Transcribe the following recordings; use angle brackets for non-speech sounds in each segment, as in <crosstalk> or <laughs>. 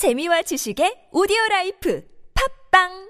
재미와 지식의 오디오 라이프. 팝빵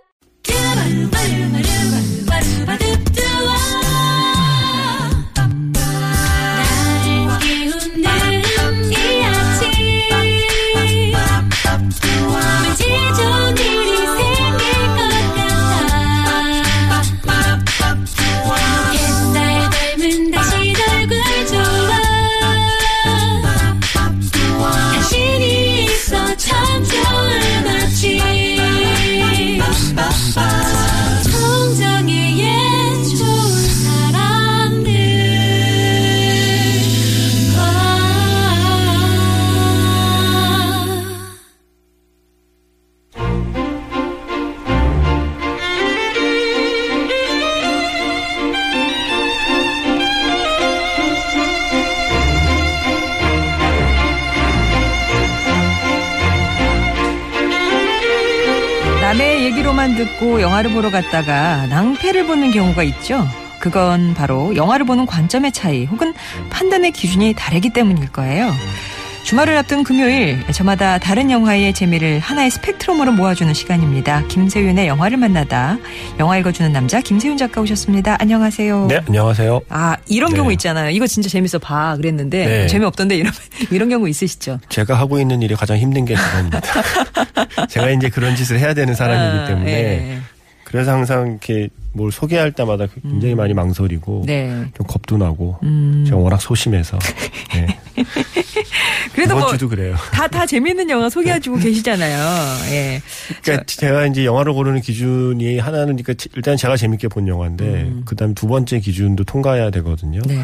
영화를 보러 갔다가 낭패를 보는 경우가 있죠. 그건 바로 영화를 보는 관점의 차이 혹은 판단의 기준이 다르기 때문일 거예요. 주말을 앞둔 금요일 저마다 다른 영화의 재미를 하나의 스펙트럼으로 모아주는 시간입니다. 김세윤의 영화를 만나다 영화 읽어주는 남자 김세윤 작가 오셨습니다. 안녕하세요. 네, 안녕하세요. 아 이런 네. 경우 있잖아요. 이거 진짜 재밌어 봐 그랬는데 네. 재미없던데 이런 <laughs> 이런 경우 있으시죠? 제가 하고 있는 일이 가장 힘든 게 그겁니다. <laughs> 제가 이제 그런 짓을 해야 되는 사람이기 아, 때문에 예. 그래서 항상 이렇게 뭘 소개할 때마다 굉장히 많이 망설이고 네. 좀 겁도 나고 음. 제가 워낙 소심해서 <laughs> 네. <laughs> 그래도 이번 뭐 그래요. 다, 다 재밌는 영화 소개해주고 계시잖아요. 예. 그러니까 제가 이제 영화를 고르는 기준이 하나는 그러니까 일단 제가 재밌게 본 영화인데 그다음에 두 번째 기준도 통과해야 되거든요. 음. 네.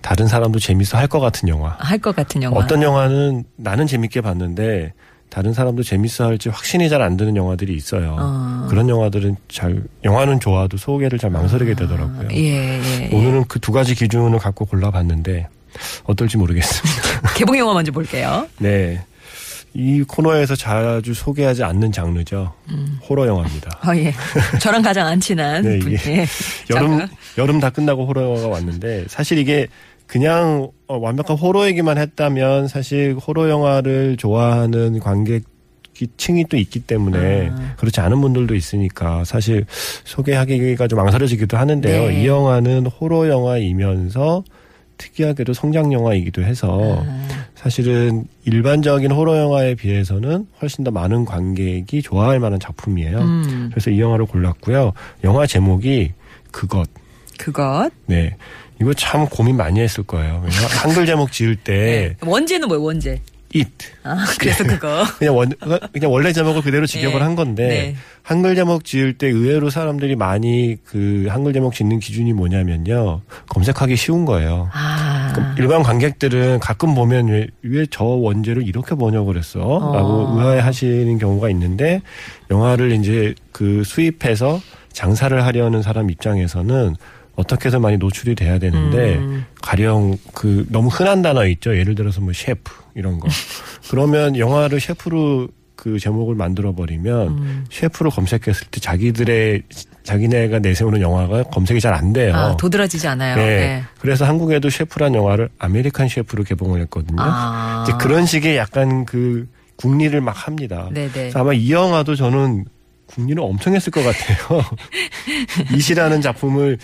다른 사람도 재밌어 할 것 같은 영화. 할 것 같은 영화. 어떤 영화는 나는 재밌게 봤는데 다른 사람도 재밌어 할지 확신이 잘 안 드는 영화들이 있어요. 어. 그런 영화들은 잘 영화는 좋아도 소개를 잘 망설이게 되더라고요. 예, 예. 예. 오늘은 그두 가지 기준을 갖고 골라봤는데 어떨지 모르겠습니다. <laughs> 개봉 영화 먼저 볼게요. 네. 이 코너에서 자주 소개하지 않는 장르죠. 음. 호러 영화입니다. 어, 예. 저랑 가장 안 친한. <laughs> 네, 분, 예. 여름. 여름 다 끝나고 호러 영화가 왔는데 사실 이게 그냥 어, 완벽한 호러 얘기만 했다면 사실 호러 영화를 좋아하는 관객 층이 또 있기 때문에 아. 그렇지 않은 분들도 있으니까 사실 소개하기가 좀 망설여지기도 하는데요. 네. 이 영화는 호러 영화이면서 특이하게도 성장 영화이기도 해서 아. 사실은 일반적인 호러 영화에 비해서는 훨씬 더 많은 관객이 좋아할 만한 작품이에요. 음, 그래서 이 영화를 골랐고요. 영화 제목이 그것. 그것. 네. 이거 참 고민 많이 했을 거예요. 한글 제목 지을 때 네. 원제는 뭐예요, 원제? It 아, 그래서 그거. <laughs> 그냥 원 그냥 원래 제목을 그대로 직역을 네. 한 건데 네. 한글 제목 지을 때 의외로 사람들이 많이 그 한글 제목 짓는 기준이 뭐냐면요. 검색하기 쉬운 거예요. 아. 그럼 일반 관객들은 가끔 보면 왜 저 원제를 이렇게 번역을 했어? 라고 어. 의아해하시는 경우가 있는데 영화를 이제 그 수입해서 장사를 하려는 사람 입장에서는 어떻게 해서 많이 노출이 돼야 되는데 음. 가령 그 너무 흔한 단어 있죠. 예를 들어서 뭐 셰프 이런 거. 그러면 영화를 셰프로 그 제목을 만들어 버리면 음. 셰프로 검색했을 때 자기들의 자기네가 내세우는 영화가 검색이 잘 안 돼요. 아, 도드라지지 않아요. 네. 네. 그래서 한국에도 셰프란 영화를 아메리칸 셰프로 개봉을 했거든요. 아. 이제 그런 식의 약간 그 궁리를 막 합니다. 네네. 그래서 아마 이 영화도 저는 궁리를 엄청 했을 것 같아요. <laughs> It이라는 작품을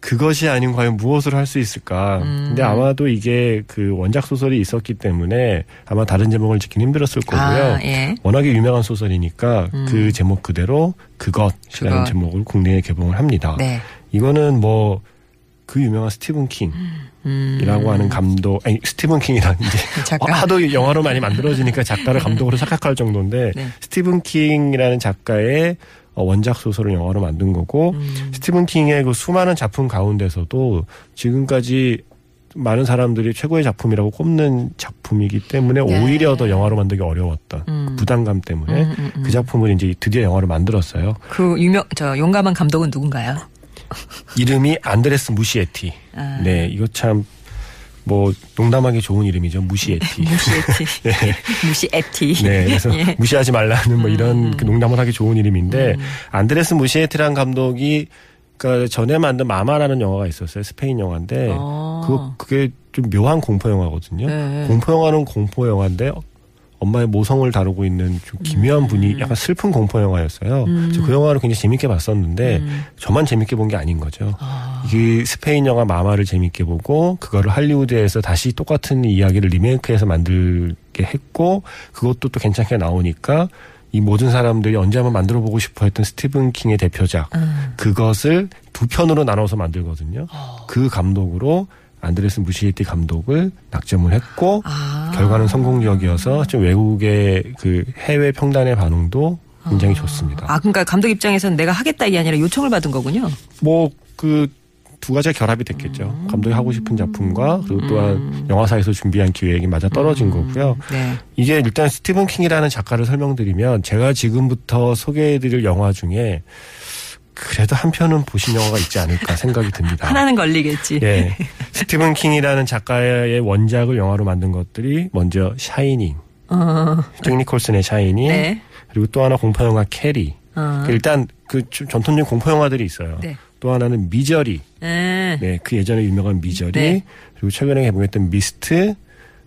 그것이 아닌 과연 무엇을 할 수 있을까. 음. 근데 아마도 이게 그 원작 소설이 있었기 때문에 아마 다른 제목을 짓긴 힘들었을 거고요. 아, 예. 워낙에 유명한 소설이니까 음. 그 제목 그대로 그것이라는 그것. 제목을 국내에 개봉을 합니다. 네. 이거는 뭐 그 유명한 스티븐 킹 이라고 음. 하는 감독, 아니 스티븐 킹이라는 이제 <laughs> 작가. 하도 영화로 많이 만들어지니까 작가를 감독으로 착각할 정도인데 네. 스티븐 킹이라는 작가의 어, 원작 소설을 영화로 만든 거고 음. 스티븐 킹의 그 수많은 작품 가운데서도 지금까지 많은 사람들이 최고의 작품이라고 꼽는 작품이기 때문에 네. 오히려 더 영화로 만들기 어려웠던 음. 부담감 때문에 음, 음, 음. 그 작품을 이제 드디어 영화로 만들었어요. 그 유명, 저, 용감한 감독은 누군가요? 이름이 안드레스 무시에티. 아. 네, 이거 참 뭐 농담하기 좋은 이름이죠. 무시에티. <laughs> 무시에티. <laughs> 무시에티. 네, 그래서 <laughs> 예. 무시하지 말라는 뭐 이런 음. 그 농담을 하기 좋은 이름인데 음. 안드레스 무시에티라는 감독이 그러니까 전에 만든 마마라는 영화가 있었어요. 스페인 영화인데 어. 그거 그게 좀 묘한 공포 영화거든요. 네. 공포 영화는 공포 영화인데 엄마의 모성을 다루고 있는 좀 기묘한 분위, 약간 슬픈 공포 영화였어요. 그래서 그 영화를 굉장히 재밌게 봤었는데 음. 저만 재밌게 본 게 아닌 거죠. 아. 이게 스페인 영화 마마를 재밌게 보고 그거를 할리우드에서 다시 똑같은 이야기를 리메이크해서 만들게 했고 그것도 또 괜찮게 나오니까 이 모든 사람들이 언제 한번 만들어 보고 싶어 했던 스티븐 킹의 대표작 음. 그것을 두 편으로 나눠서 만들거든요. 어. 그 감독으로 안드레스 무시에티 감독을 낙점을 했고 아. 결과는 성공적이어서 좀 외국의 그 해외 평단의 반응도 굉장히 좋습니다. 아, 그러니까 감독 입장에서는 내가 하겠다 이게 아니라 요청을 받은 거군요. 뭐 그 두 가지가 결합이 됐겠죠. 음. 감독이 하고 싶은 작품과 그리고 또한 영화사에서 준비한 기획이 맞아 떨어진 거고요. 네. 이게 일단 스티븐 킹이라는 작가를 설명드리면 제가 지금부터 소개해드릴 영화 중에 그래도 한 편은 보신 영화가 있지 않을까 생각이 듭니다. <laughs> 하나는 걸리겠지. 예. <laughs> 스티븐 킹이라는 작가의 원작을 영화로 만든 것들이 먼저 샤이닝, 어. 잭 니콜슨의 샤이닝, 네. 그리고 또 하나 공포 영화 캐리. 어. 일단 그 좀 전통적인 공포 영화들이 있어요. 네. 또 하나는 미저리. 네. 네, 그 예전에 유명한 미저리. 네. 그리고 최근에 개봉했던 미스트.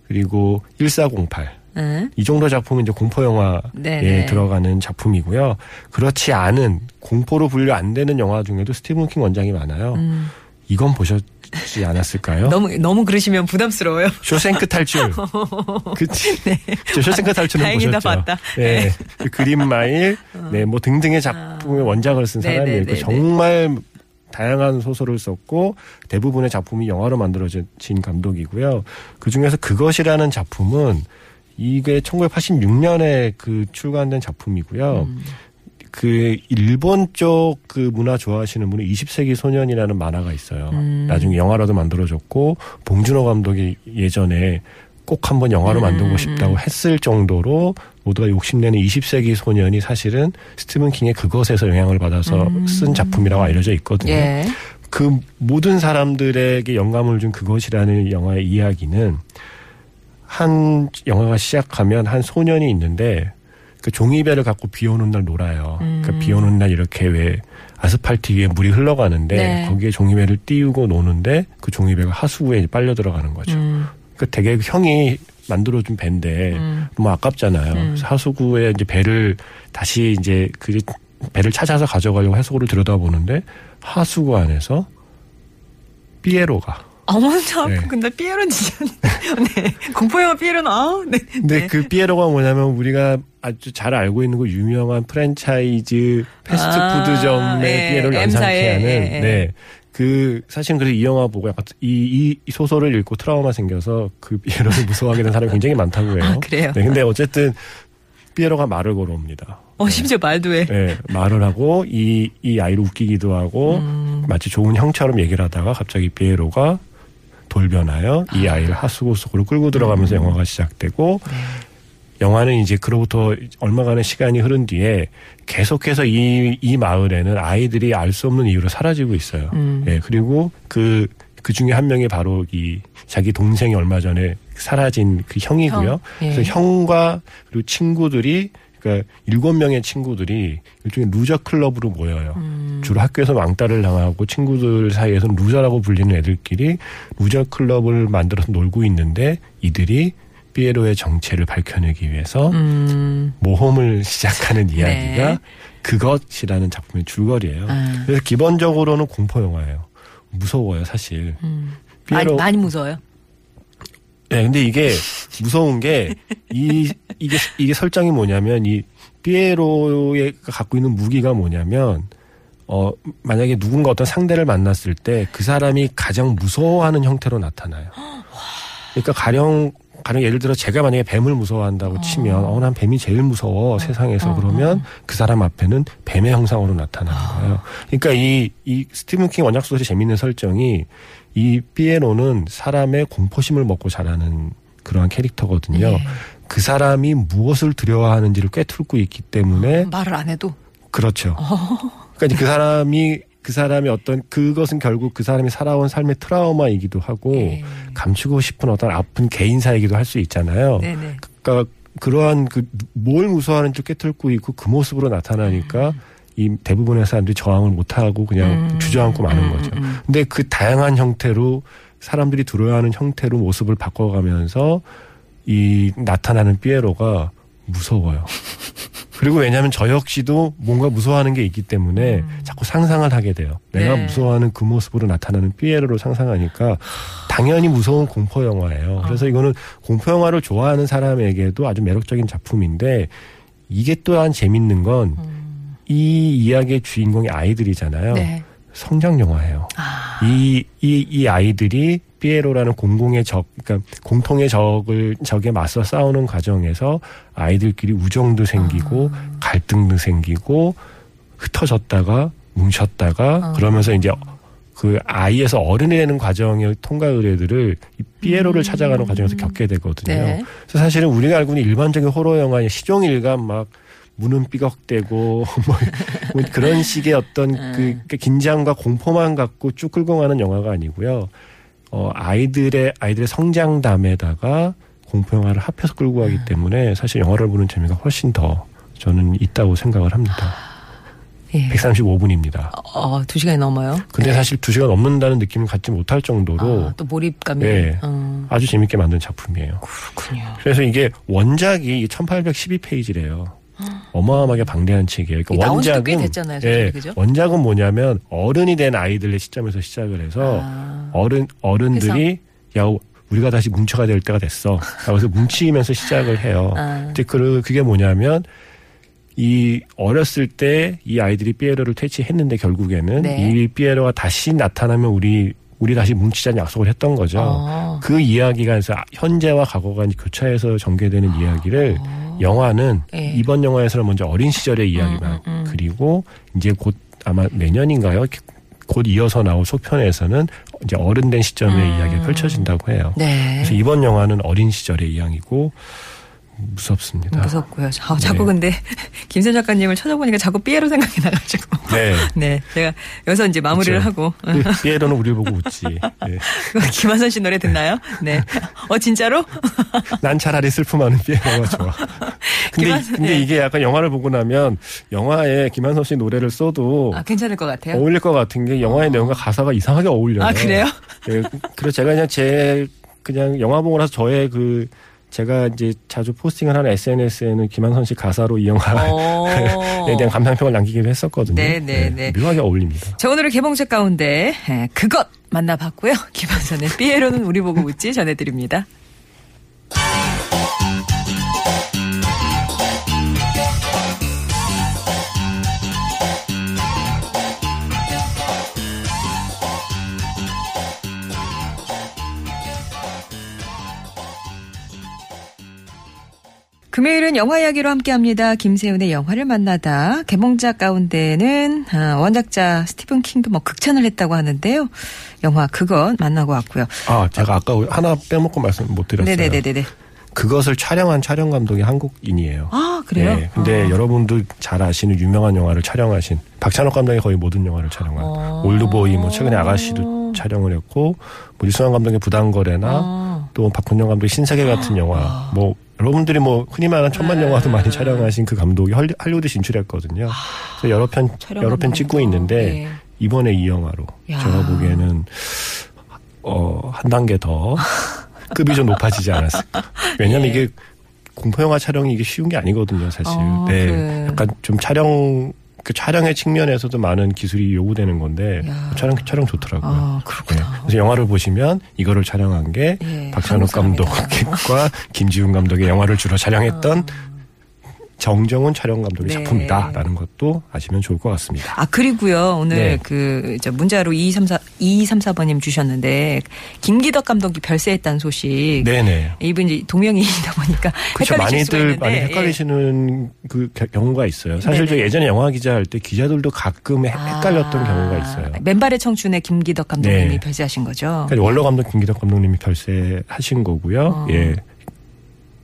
그리고 1408. 네. 이 정도 작품은 이제 공포 영화에 네, 네. 들어가는 작품이고요. 그렇지 않은 공포로 분류 안 되는 영화 중에도 스티븐 킹 원작이 많아요. 음. 이건 보셨지 않았을까요? 너무 너무 그러시면 부담스러워요. <laughs> 쇼생크 탈출. <laughs> 그치? 저 쇼생크 탈출은 네. 다행이다, 보셨죠? 봤다. 네. 그 그린 마일, 네, 뭐 등등의 작품의 원작을 쓴 네, 네, 사람이에요. 네, 네. 정말 다양한 소설을 썼고 대부분의 작품이 영화로 만들어진 감독이고요. 그 중에서 그것이라는 작품은 이게 1986년에 그 출간된 작품이고요. 음. 그 일본 쪽 그 문화 좋아하시는 분은 20세기 소년이라는 만화가 있어요. 음. 나중에 영화로도 만들어졌고 봉준호 감독이 예전에 꼭 한번 영화로 음, 만들고 싶다고 했을 정도로 모두가 욕심내는 20세기 소년이 사실은 스티븐 킹의 그것에서 영향을 받아서 쓴 작품이라고 알려져 있거든요. 음. 예. 그 모든 사람들에게 영감을 준 그것이라는 영화의 이야기는 한 영화가 시작하면 한 소년이 있는데 그 종이배를 갖고 비 오는 날 놀아요. 음. 그러니까 비 오는 날 이렇게 왜 아스팔트 위에 물이 흘러가는데 네. 거기에 종이배를 띄우고 노는데 그 종이배가 하수구에 빨려 들어가는 거죠. 음. 그 되게 형이 만들어준 배인데 음. 너무 아깝잖아요. 음. 그래서 하수구에 이제 배를 다시 이제 그 배를 찾아서 가져가려고 하수구를 들여다보는데 하수구 안에서 삐에로가 어머, 저 네. 근데 삐에로는 진짜 <laughs> 네. 공포 영화 삐에로는 아, 네. 근데 네. 그 삐에로가 뭐냐면 우리가 아주 잘 알고 있는 그 유명한 프랜차이즈 패스트푸드점의 아, 예, M사의, 연상케 하는 예, 예. 네. 그 사실은 그래서 이 영화 보고 약간 이, 이, 이 소설을 읽고 트라우마 생겨서 그 삐에로를 <laughs> 무서워하게 된 사람이 굉장히 많다고 해요. 아, 그래요? 네, 근데 어쨌든 삐에로가 말을 걸어옵니다. 어, 심지어 말도 해. 네, 말을 하고 이, 이 아이를 웃기기도 하고 음. 마치 좋은 형처럼 얘기를 하다가 갑자기 삐에로가 돌변하여 이 아이를 하수구 속으로 끌고 음. 들어가면서 영화가 시작되고 네. 영화는 이제 그로부터 얼마간의 시간이 흐른 뒤에 계속해서 이, 이 마을에는 아이들이 알 수 없는 이유로 사라지고 있어요. 음. 예, 그리고 그, 그 중에 한 명이 바로 이 자기 동생이 얼마 전에 사라진 그 형이고요. 형, 예. 그래서 형과 그리고 친구들이 그러니까 일곱 명의 친구들이 일종의 루저 클럽으로 모여요. 음. 주로 학교에서 왕따를 당하고 친구들 사이에서는 루저라고 불리는 애들끼리 루저 클럽을 만들어서 놀고 있는데 이들이 삐에로의 정체를 밝혀내기 위해서 음. 모험을 시작하는 이야기가 네. 그것이라는 작품의 줄거리예요. 아. 그래서 기본적으로는 공포 영화예요. 무서워요, 사실. 음. 많이, 삐에로 많이 무서워요. 네, 근데 이게 무서운 게 이 이게 이게 설정이 뭐냐면 이 삐에로가 갖고 있는 무기가 뭐냐면 어 만약에 누군가 어떤 상대를 만났을 때 그 사람이 가장 무서워하는 형태로 나타나요. 그러니까 가령 가령 예를 들어 제가 만약에 뱀을 무서워한다고 치면 어 난 뱀이 제일 무서워 세상에서 어, 그러면 그 사람 앞에는 뱀의 형상으로 나타나는 거예요. 그러니까 이 이 스티븐 킹 원작 소설의 재밌는 설정이 이 삐에로는 사람의 공포심을 먹고 자라는 그러한 캐릭터거든요. 예. 그 사람이 무엇을 두려워하는지를 꿰뚫고 있기 때문에 말을 안 해도. 그렇죠. 그러니까 이제 그 사람이 그 사람이 어떤 그것은 결국 그 사람이 살아온 삶의 트라우마이기도 하고 예. 감추고 싶은 어떤 아픈 개인사이기도 할 수 있잖아요. 네네. 그러니까 그러한 그 뭘 무서워하는지 꿰뚫고 있고 그 모습으로 나타나니까 이 대부분의 사람들이 저항을 못하고 그냥 음. 주저앉고 마는 음, 거죠. 음. 근데 그 다양한 형태로 사람들이 두려워하는 형태로 모습을 바꿔가면서 이 나타나는 삐에로가 무서워요. <laughs> 그리고 왜냐하면 저 역시도 뭔가 무서워하는 게 있기 때문에 자꾸 상상을 하게 돼요. 내가 음. 네. 무서워하는 그 모습으로 나타나는 삐에로를 상상하니까 당연히 무서운 공포 영화예요. 아. 그래서 이거는 공포 영화를 좋아하는 사람에게도 아주 매력적인 작품인데 이게 또한 재밌는 건 이 이야기의 주인공이 아이들이잖아요. 네. 성장 영화예요. 아. 이, 이, 이 아이들이 삐에로라는 공공의 적, 그러니까 공통의 적을, 적에 맞서 싸우는 과정에서 아이들끼리 우정도 생기고 아. 갈등도 생기고 흩어졌다가 뭉쳤다가 아. 그러면서 이제 그 아이에서 어른이 되는 과정의 통과 의뢰들을 이 삐에로를 찾아가는 과정에서 겪게 되거든요. 음. 네. 그래서 사실은 우리가 알고 있는 일반적인 호러 영화의 시종일관 막 문은 삐걱대고 <laughs> 뭐, 뭐 그런 식의 어떤 그, 그 긴장과 공포만 갖고 쭉 끌고 가는 영화가 아니고요. 어 아이들의 아이들의 성장담에다가 공포 영화를 합해서 끌고 가기 때문에 사실 영화를 보는 재미가 훨씬 더 저는 있다고 생각을 합니다. 예. 135분입니다. 어, 두 시간이 넘어요. 근데 사실 두 시간 넘는다는 느낌을 갖지 못할 정도로 아, 또 몰입감이. 네. 음, 아주 재밌게 만든 작품이에요. 그렇군요. 그래서 이게 원작이 1812페이지래요. 어마어마하게 방대한 책이에요. 이 그러니까 원작은 됐잖아요, 예, 그죠? 원작은 뭐냐면 어른이 된 아이들의 시점에서 시작을 해서 아. 어른 어른들이 야 우리가 다시 뭉쳐가야 될 때가 됐어. 그래서 뭉치면서 <laughs> 시작을 해요. 아. 근데 그 그게 뭐냐면 이 어렸을 때 이 아이들이 삐에로를 퇴치했는데 결국에는 네. 이 삐에로가 다시 나타나면 우리 우리 다시 뭉치자는 약속을 했던 거죠. 어. 그 이야기가 그래서 현재와 과거가 교차해서 전개되는 이야기를 영화는 아. 예. 이번 영화에서는 먼저 어린 시절의 이야기만 음, 음, 음. 그리고 이제 곧 아마 내년인가요? 곧 이어서 나올 소편에서는 이제 어른 된 시점의 음. 이야기가 펼쳐진다고 해요. 네. 그래서 이번 영화는 어린 시절의 이야기고 무섭습니다. 무섭고요. 아, 자꾸 네. 근데 <laughs> 김선 작가님을 찾아보니까 자꾸 삐에로 생각이 나가지고. 네. <laughs> 네, 제가 여기서 이제 마무리를 그쵸. 하고 그 삐에로는 우리를 보고 웃지. <laughs> 네. 김한선 씨 노래 듣나요? 네. 어 진짜로? 난 차라리 슬픔하는 삐에로가 좋아. 근데, 김한선, 근데 네. 이게 약간 영화를 보고 나면 영화에 김한선 씨 노래를 써도 아 괜찮을 것 같아요. 어울릴 것 같은 게 영화의 내용과 가사가 이상하게 어울려요. 아 그래요? 예, 그래서 제가 그냥 제 그냥 영화 보고 나서 저의 그 제가 이제 자주 포스팅을 하는 SNS에는 김한선 씨 가사로 이 영화에 어. <laughs> 대한 감상평을 남기기도 했었거든요. 네, 네, 네. 묘하게 어울립니다. 자 오늘의 개봉작 가운데 에, 그것 만나봤고요. <laughs> 김한선의 삐에로는 우리 보고 웃지 전해드립니다. 금요일은 영화 이야기로 함께합니다. 김세훈의 영화를 만나다. 개봉작 가운데는 아, 원작자 스티븐 킹도 뭐 극찬을 했다고 하는데요. 영화 그것 만나고 왔고요. 아, 제가 아까 하나 빼먹고 말씀 못 드렸어요. 네네네네. 그것을 촬영한 촬영 감독이 한국인이에요. 아 그래요? 네, 근데 아. 여러분도 잘 아시는 유명한 영화를 촬영하신 박찬욱 감독이 거의 모든 영화를 촬영한 어. 올드보이 뭐 최근에 아가씨도 촬영을 했고 뭐 유승환 감독의 부당거래나 아. 또 박근영 감독의 신세계 같은 영화 뭐 여러분들이 뭐 흔히 말하는 천만 네. 영화도 많이 촬영하신 그 감독이 할리우드 진출했거든요. 그래서 여러 편 여러 편 찍고. 있는데 네. 이번에 이 영화로 야. 제가 보기에는 어 한 단계 더 <laughs> 급이 좀 높아지지 않았을까. 왜냐하면 예. 이게 공포 영화 촬영이 이게 쉬운 게 아니거든요, 사실. 어, 네, 그래. 약간 좀 촬영 그 촬영의 측면에서도 많은 기술이 요구되는 건데 야. 촬영 촬영 좋더라고요. 아 그렇구나. 그래서 영화를 보시면 이거를 촬영한 게 예, 박찬욱 <laughs> 감독과 김지훈 감독의 영화를 주로 촬영했던 정정훈 촬영 감독의 네. 작품이다라는 것도 아시면 좋을 것 같습니다. 아 그리고요 오늘 네. 그 이제 문자로 2234 2234번님 주셨는데 김기덕 감독이 별세했다는 소식. 네네. 이분 이제 동명이인이다 보니까 그렇죠. 수가 많이들 많이 예. 헷갈리시는 그 겨- 경우가 있어요. 사실 저. 예전에 영화 기자 할 때 기자들도 가끔 헷- 헷갈렸던 아, 경우가 있어요. 맨발의 청춘의 김기덕 감독님이 네. 별세하신 거죠. 그러니까 원로 감독 김기덕 감독님이 별세하신 거고요. 어. 예.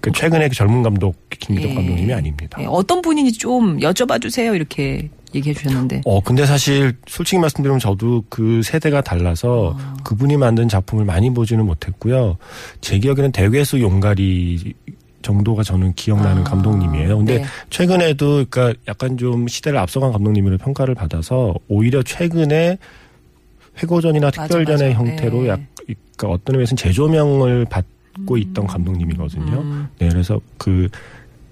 그 최근에 그 젊은 감독 김기덕 예. 감독님이 아닙니다. 예, 어떤 분인지 좀 여쭤봐 주세요 이렇게 얘기해 주셨는데. 어, 근데 사실 솔직히 말씀드리면 저도 그 세대가 달라서 어. 그분이 만든 작품을 많이 보지는 못했고요. 제 기억에는 대괴수 용가리 정도가 저는 기억나는 아, 감독님이에요. 근데 네. 최근에도 그러니까 약간 좀 시대를 앞서간 감독님으로 평가를 받아서 오히려 최근에 회고전이나 맞아, 특별전의 맞아. 형태로 네. 약 그러니까 어떤 의미에서는 재조명을 받 고 믿고 있던 감독님이거든요. 음. 네, 그래서 그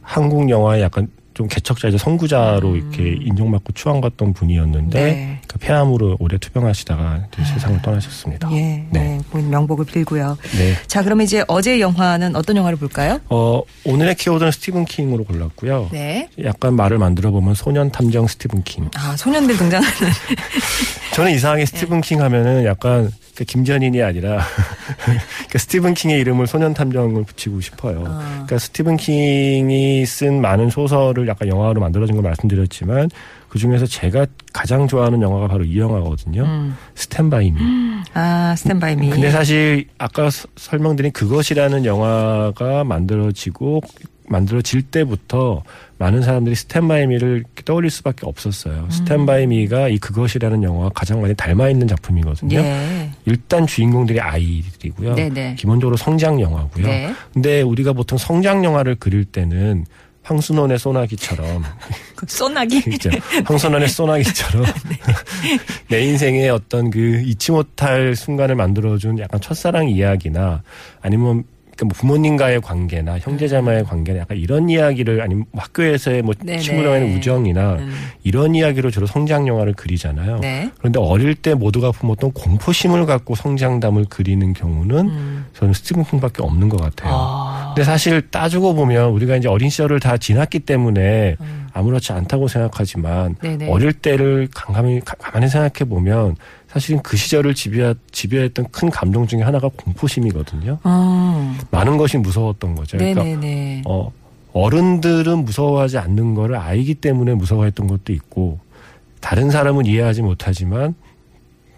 한국 영화의 약간 좀 개척자이자 선구자로 이렇게 인정받고 추앙받던 분이었는데 음. 네. 그 폐암으로 오래 투병하시다가 이제 세상을 떠나셨습니다. 예, 네. 네. 본 명복을 빌고요. 네. 자, 그러면 이제 어제 영화는 어떤 영화를 볼까요? 어, 오늘의 키워드는 스티븐 킹으로 골랐고요. 네. 약간 말을 만들어 보면 소년 탐정 스티븐 킹. 아, 소년들 등장하는. 저는 네. 이상하게 <laughs> 스티븐 킹 하면은 약간 그 김전일이 아니라 <laughs> 그 스티븐 킹의 이름을 소년 탐정을 붙이고 싶어요. 아. 그러니까 스티븐 킹이 쓴 많은 소설을 약간 영화로 만들어진 걸 말씀드렸지만 그 중에서 제가 가장 좋아하는 영화가 바로 이 영화거든요. 음. 스탠바이 미. 아, 스탠바이 미. 근데 사실 아까 서- 설명드린 그것이라는 영화가 만들어지고 만들어질 때부터 많은 사람들이 스탠바이미를 떠올릴 수밖에 없었어요. 음. 스탠바이미가 이 그것이라는 영화와 가장 많이 닮아 있는 작품이거든요. 예. 일단 주인공들이 아이들이고요. 네네. 기본적으로 성장 영화고요. 네. 근데 우리가 보통 성장 영화를 그릴 때는 황순원의 소나기처럼 그 소나기. 진짜 황선원의 소나기처럼 <laughs> <laughs> 내 인생의 어떤 그 잊지 못할 순간을 만들어준 약간 첫사랑 이야기나 아니면 그뭐 부모님과의 관계나 형제자매의 관계나 약간 이런 이야기를 아니면 뭐 학교에서의 뭐 네네. 친구랑의 우정이나 음. 이런 이야기로 주로 성장 영화를 그리잖아요. 네. 그런데 어릴 때 모두가 품었던 공포심을 갖고 성장담을 그리는 경우는 음. 저는 스티븐 킹밖에 없는 것 같아요. 아. 근데 사실 따지고 보면 우리가 이제 어린 시절을 다 지났기 때문에 음. 아무렇지 않다고 생각하지만 네네. 어릴 때를 가만히 가만히 생각해 보면 사실은 그 시절을 지배하, 지배했던 큰 감정 중에 하나가 공포심이거든요. 음. 많은 것이 무서웠던 거죠. 그러니까 네네네. 어, 어른들은 무서워하지 않는 거를 아이기 때문에 무서워했던 것도 있고 다른 사람은 이해하지 못하지만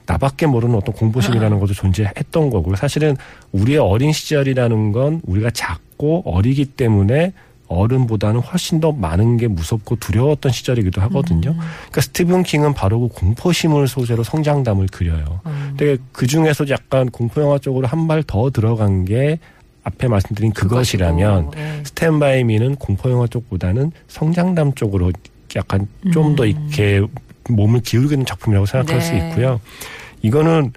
나밖에 모르는 어떤 공포심이라는 것도 존재했던 거고요. 사실은 우리의 어린 시절이라는 건 우리가 작고 어리기 때문에 어른보다는 훨씬 더 많은 게 무섭고 두려웠던 시절이기도 하거든요. 그러니까 스티븐 킹은 바로 그 공포심을 소재로 성장담을 그려요. 음. 근데 그 중에서 약간 공포 영화 쪽으로 한 발 더 들어간 게 앞에 말씀드린 그것이라면 예. 스탠바이 미는 공포 영화 쪽보다는 성장담 쪽으로 약간 좀더 이렇게 몸을 기울이는 작품이라고 생각할 네. 수 있고요. 이거는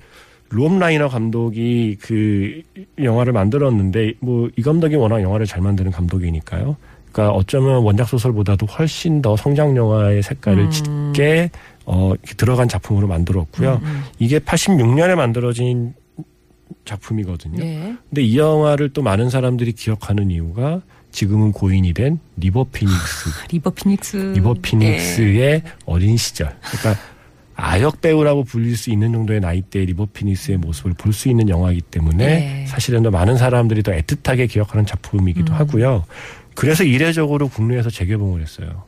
롬 라이너 감독이 그 영화를 만들었는데 뭐 이 감독이 워낙 영화를 잘 만드는 감독이니까요. 그러니까 어쩌면 원작 소설보다도 훨씬 더 성장 영화의 색깔을 음. 짙게 어 들어간 작품으로 만들었고요. 음, 이게 86년에 만들어진 작품이거든요. 예. 근데 이 영화를 또 많은 사람들이 기억하는 이유가 지금은 고인이 된 리버 피닉스. <laughs> 리버 피닉스. 리버 피닉스의 어린 시절. 그러니까 아역 배우라고 불릴 수 있는 정도의 나이대의 리버 피닉스의 모습을 볼 수 있는 영화이기 때문에 네. 사실은 더 많은 사람들이 더 애틋하게 기억하는 작품이기도 음. 하고요. 그래서 이례적으로 국내에서 재개봉을 했어요.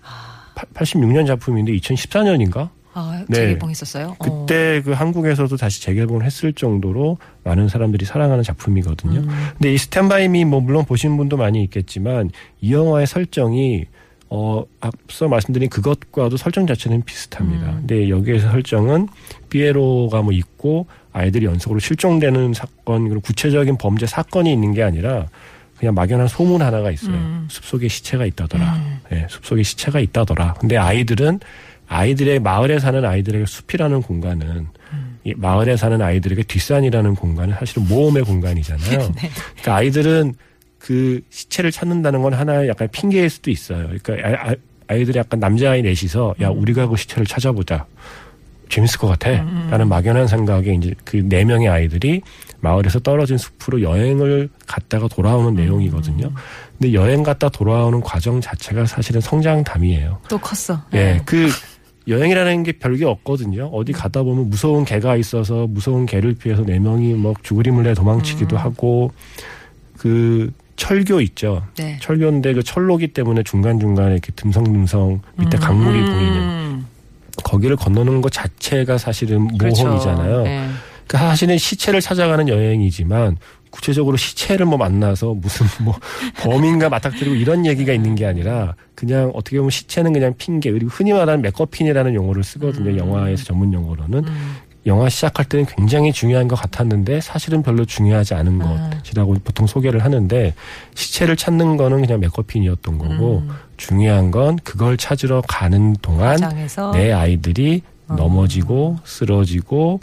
86년 작품인데 2014년인가? 아, 네. 재개봉했었어요? 어. 그때 그 한국에서도 다시 재개봉을 했을 정도로 많은 사람들이 사랑하는 작품이거든요. 음. 근데 이 스탠바이미 뭐 물론 보신 분도 많이 있겠지만 이 영화의 설정이 어 앞서 말씀드린 그것과도 설정 자체는 비슷합니다. 음. 근데 여기에서 설정은 피에로가 뭐 있고 아이들이 연속으로 실종되는 사건 그리고 구체적인 범죄 사건이 있는 게 아니라 그냥 막연한 소문 하나가 있어요. 음. 숲속에 시체가 있다더라. 음. 예, 숲속에 시체가 있다더라. 근데 아이들은 아이들의 마을에 사는 아이들에게 숲이라는 공간은 음. 이 마을에 사는 아이들에게 뒷산이라는 공간은 사실은 모험의 공간이잖아요. <laughs> 네. 그러니까 아이들은 그 시체를 찾는다는 건 하나의 약간 핑계일 수도 있어요. 그러니까 아, 이들이 약간 남자아이 넷이서 야 우리가 그 시체를 찾아보자. 재밌을 것 같아. 라는 막연한 생각에 이제 그 네 명의 아이들이 마을에서 떨어진 숲으로 여행을 갔다가 돌아오는 내용이거든요. 근데 여행 갔다 돌아오는 과정 자체가 사실은 성장담이에요. 또 컸어. 예, 네. 그 여행이라는 게 별게 없거든요. 어디 가다 보면 무서운 개가 있어서 무서운 개를 피해서 네 명이 뭐 죽으림을 내 도망치기도 하고 그 철교 있죠. 네. 철교인데 그 철로기 때문에 중간 중간에 이렇게 듬성듬성 밑에 강물이 음. 보이는 거기를 건너는 것 자체가 사실은 그렇죠. 모험이잖아요. 네. 그 사실은 시체를 찾아가는 여행이지만 구체적으로 시체를 뭐 만나서 무슨 뭐 <laughs> 범인과 맞닥뜨리고 이런 얘기가 있는 게 아니라 그냥 어떻게 보면 시체는 그냥 핑계 그리고 흔히 말하는 맥커핀이라는 용어를 쓰거든요. 음. 영화에서 전문 용어로는 음. 영화 시작할 때는 굉장히 중요한 것 같았는데 사실은 별로 중요하지 않은 아. 것이라고 보통 소개를 하는데 시체를 찾는 거는 그냥 맥커핀이었던 거고 음. 중요한 건 그걸 찾으러 가는 동안 과장에서 내 아이들이 어. 넘어지고 쓰러지고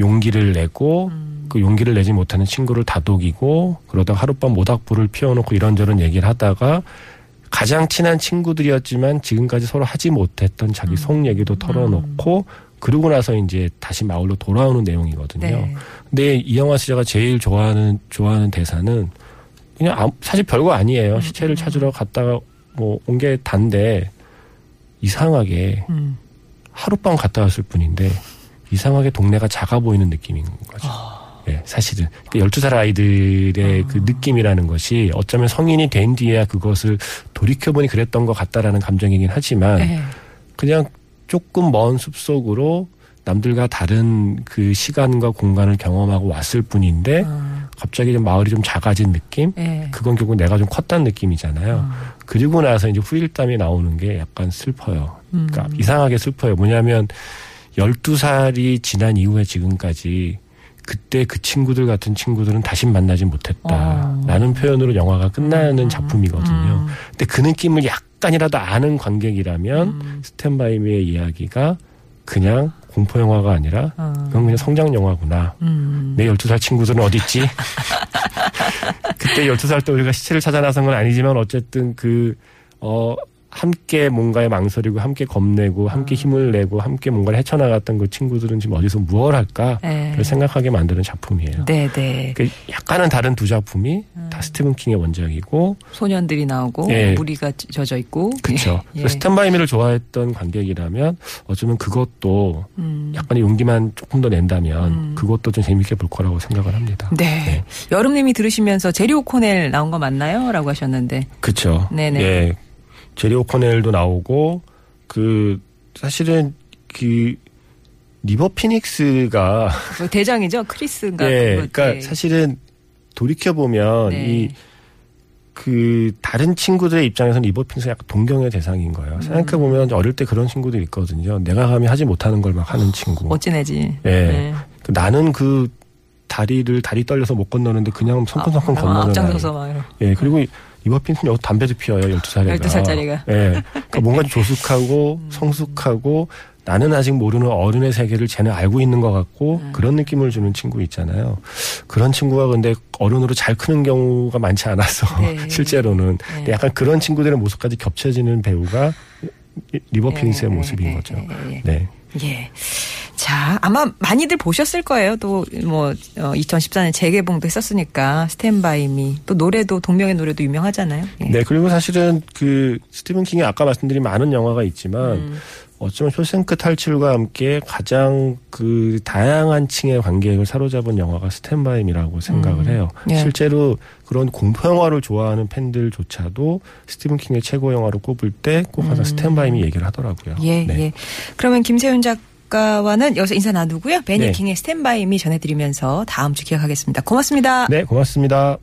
용기를 내고 음. 그 용기를 내지 못하는 친구를 다독이고 그러다가 하룻밤 모닥불을 피워놓고 이런저런 얘기를 하다가 가장 친한 친구들이었지만 지금까지 서로 하지 못했던 자기 속 얘기도 털어놓고 그러고 나서 이제 다시 마을로 돌아오는 내용이거든요. 네. 근데 이 영화 제가 제일 좋아하는 좋아하는 대사는 그냥 아무- 사실 별거 아니에요. 시체를 찾으러 갔다가 뭐 온 게 단데 이상하게 음. 하룻밤 갔다 왔을 뿐인데 이상하게 동네가 작아 보이는 느낌인 거죠. 아. 예, 사실은. 그 12살 아이들의 그 느낌이라는 것이 어쩌면 성인이 된 뒤에야 그것을 돌이켜보니 그랬던 것 같다라는 감정이긴 하지만 네. 그냥 조금 먼 숲속으로 남들과 다른 그 시간과 공간을 경험하고 왔을 뿐인데 어, 갑자기 좀 마을이 좀 작아진 느낌? 네. 그건 결국 내가 좀 컸다는 느낌이잖아요. 그리고 나서 이제 후일담이 나오는 게 약간 슬퍼요. 음. 그러니까 이상하게 슬퍼요. 뭐냐면 12살이 지난 이후에 지금까지 그때 그 친구들 같은 친구들은 다시 만나지 못했다라는 표현으로 영화가 끝나는 작품이거든요. 음. 근데 그 느낌을 약간이라도 아는 관객이라면 음. 스탠바이미의 이야기가 그냥 공포 영화가 아니라 어. 그건 그냥 성장 영화구나. 음. 내 12살 친구들은 어디 있지? <laughs> 그때 12살 때 우리가 시체를 찾아 나선 건 아니지만 어쨌든 그, 어, 함께 뭔가에 망설이고 함께 겁내고 함께 힘을 내고 함께 뭔가를 헤쳐나갔던 그 친구들은 지금 어디서 무엇을 할까? 네. 를 생각하게 만드는 작품이에요. 네, 네. 그 약간은 다른 두 작품이 다 스티븐 킹의 원작이고 소년들이 나오고 예. 무리가 젖어 있고. 그렇죠. 예. 스탠바이미를 좋아했던 관객이라면 어쩌면 그것도 음. 약간의 용기만 조금 더 낸다면 그것도 좀 재밌게 볼 거라고 생각을 합니다. 네. 여름님이 들으시면서 제리 오코넬 나온 거 맞나요? 라고 하셨는데. 그렇죠. 네네. 예. 제리 오코넬도 나오고 그 사실은 그 리버 피닉스가 그 <laughs> 대장이죠? 크리스인가? 예, 그거, 그러니까 예. 사실은 돌이켜 보면 네. 이그 다른 친구들의 입장에서는 리버 피닉스가 약간 동경의 대상인 거예요. 생각해 보면 어릴 때 그런 친구들 있거든요. 내가 감히 하지 못하는 걸 막 하는 친구. 멋진 애지. 예. 네. 그 나는 그 다리를 다리 떨려서 못 건너는데 그냥 성큼성큼 아, 건너는 앞장서서. 막. 예, 그리고 이버 핀스는 여기 담배도 피워요, 12살이가. 12살짜리가. 예. 그러니까 뭔가 좀 조숙하고 성숙하고 나는 아직 모르는 어른의 세계를 쟤는 알고 있는 것 같고 음. 그런 느낌을 주는 친구 있잖아요. 그런 친구가 근데 어른으로 잘 크는 경우가 많지 않아서 네. <laughs> 실제로는 근데 약간 그런 친구들의 모습까지 겹쳐지는 배우가 리버 피닉스의 예, 모습인 예, 거죠. 네. 예. 자, 아마 많이들 보셨을 거예요. 또, 뭐, 어, 2014년 재개봉도 했었으니까, 스탠바이 미. 또 노래도, 동명의 노래도 유명하잖아요. 예. 네, 그리고 사실은 그 스티븐 킹이 아까 말씀드린 많은 영화가 있지만 음. 어쩌면 쇼생크 탈출과 함께 가장 그 다양한 층의 관객을 사로잡은 영화가 스탠바이 미라고 생각을 해요. 예. 실제로 그런 공포 영화를 좋아하는 팬들조차도 스티븐 킹의 최고 영화로 꼽을 때꼭 항상 스탠바임이 얘기를 하더라고요. 음. 예, 네. 예. 그러면 김세윤 작 가와는 여기서 인사 나누고요. 베니 네. 킹의 스탠바이미 전해드리면서 다음 주 기억하겠습니다. 고맙습니다. 네, 고맙습니다.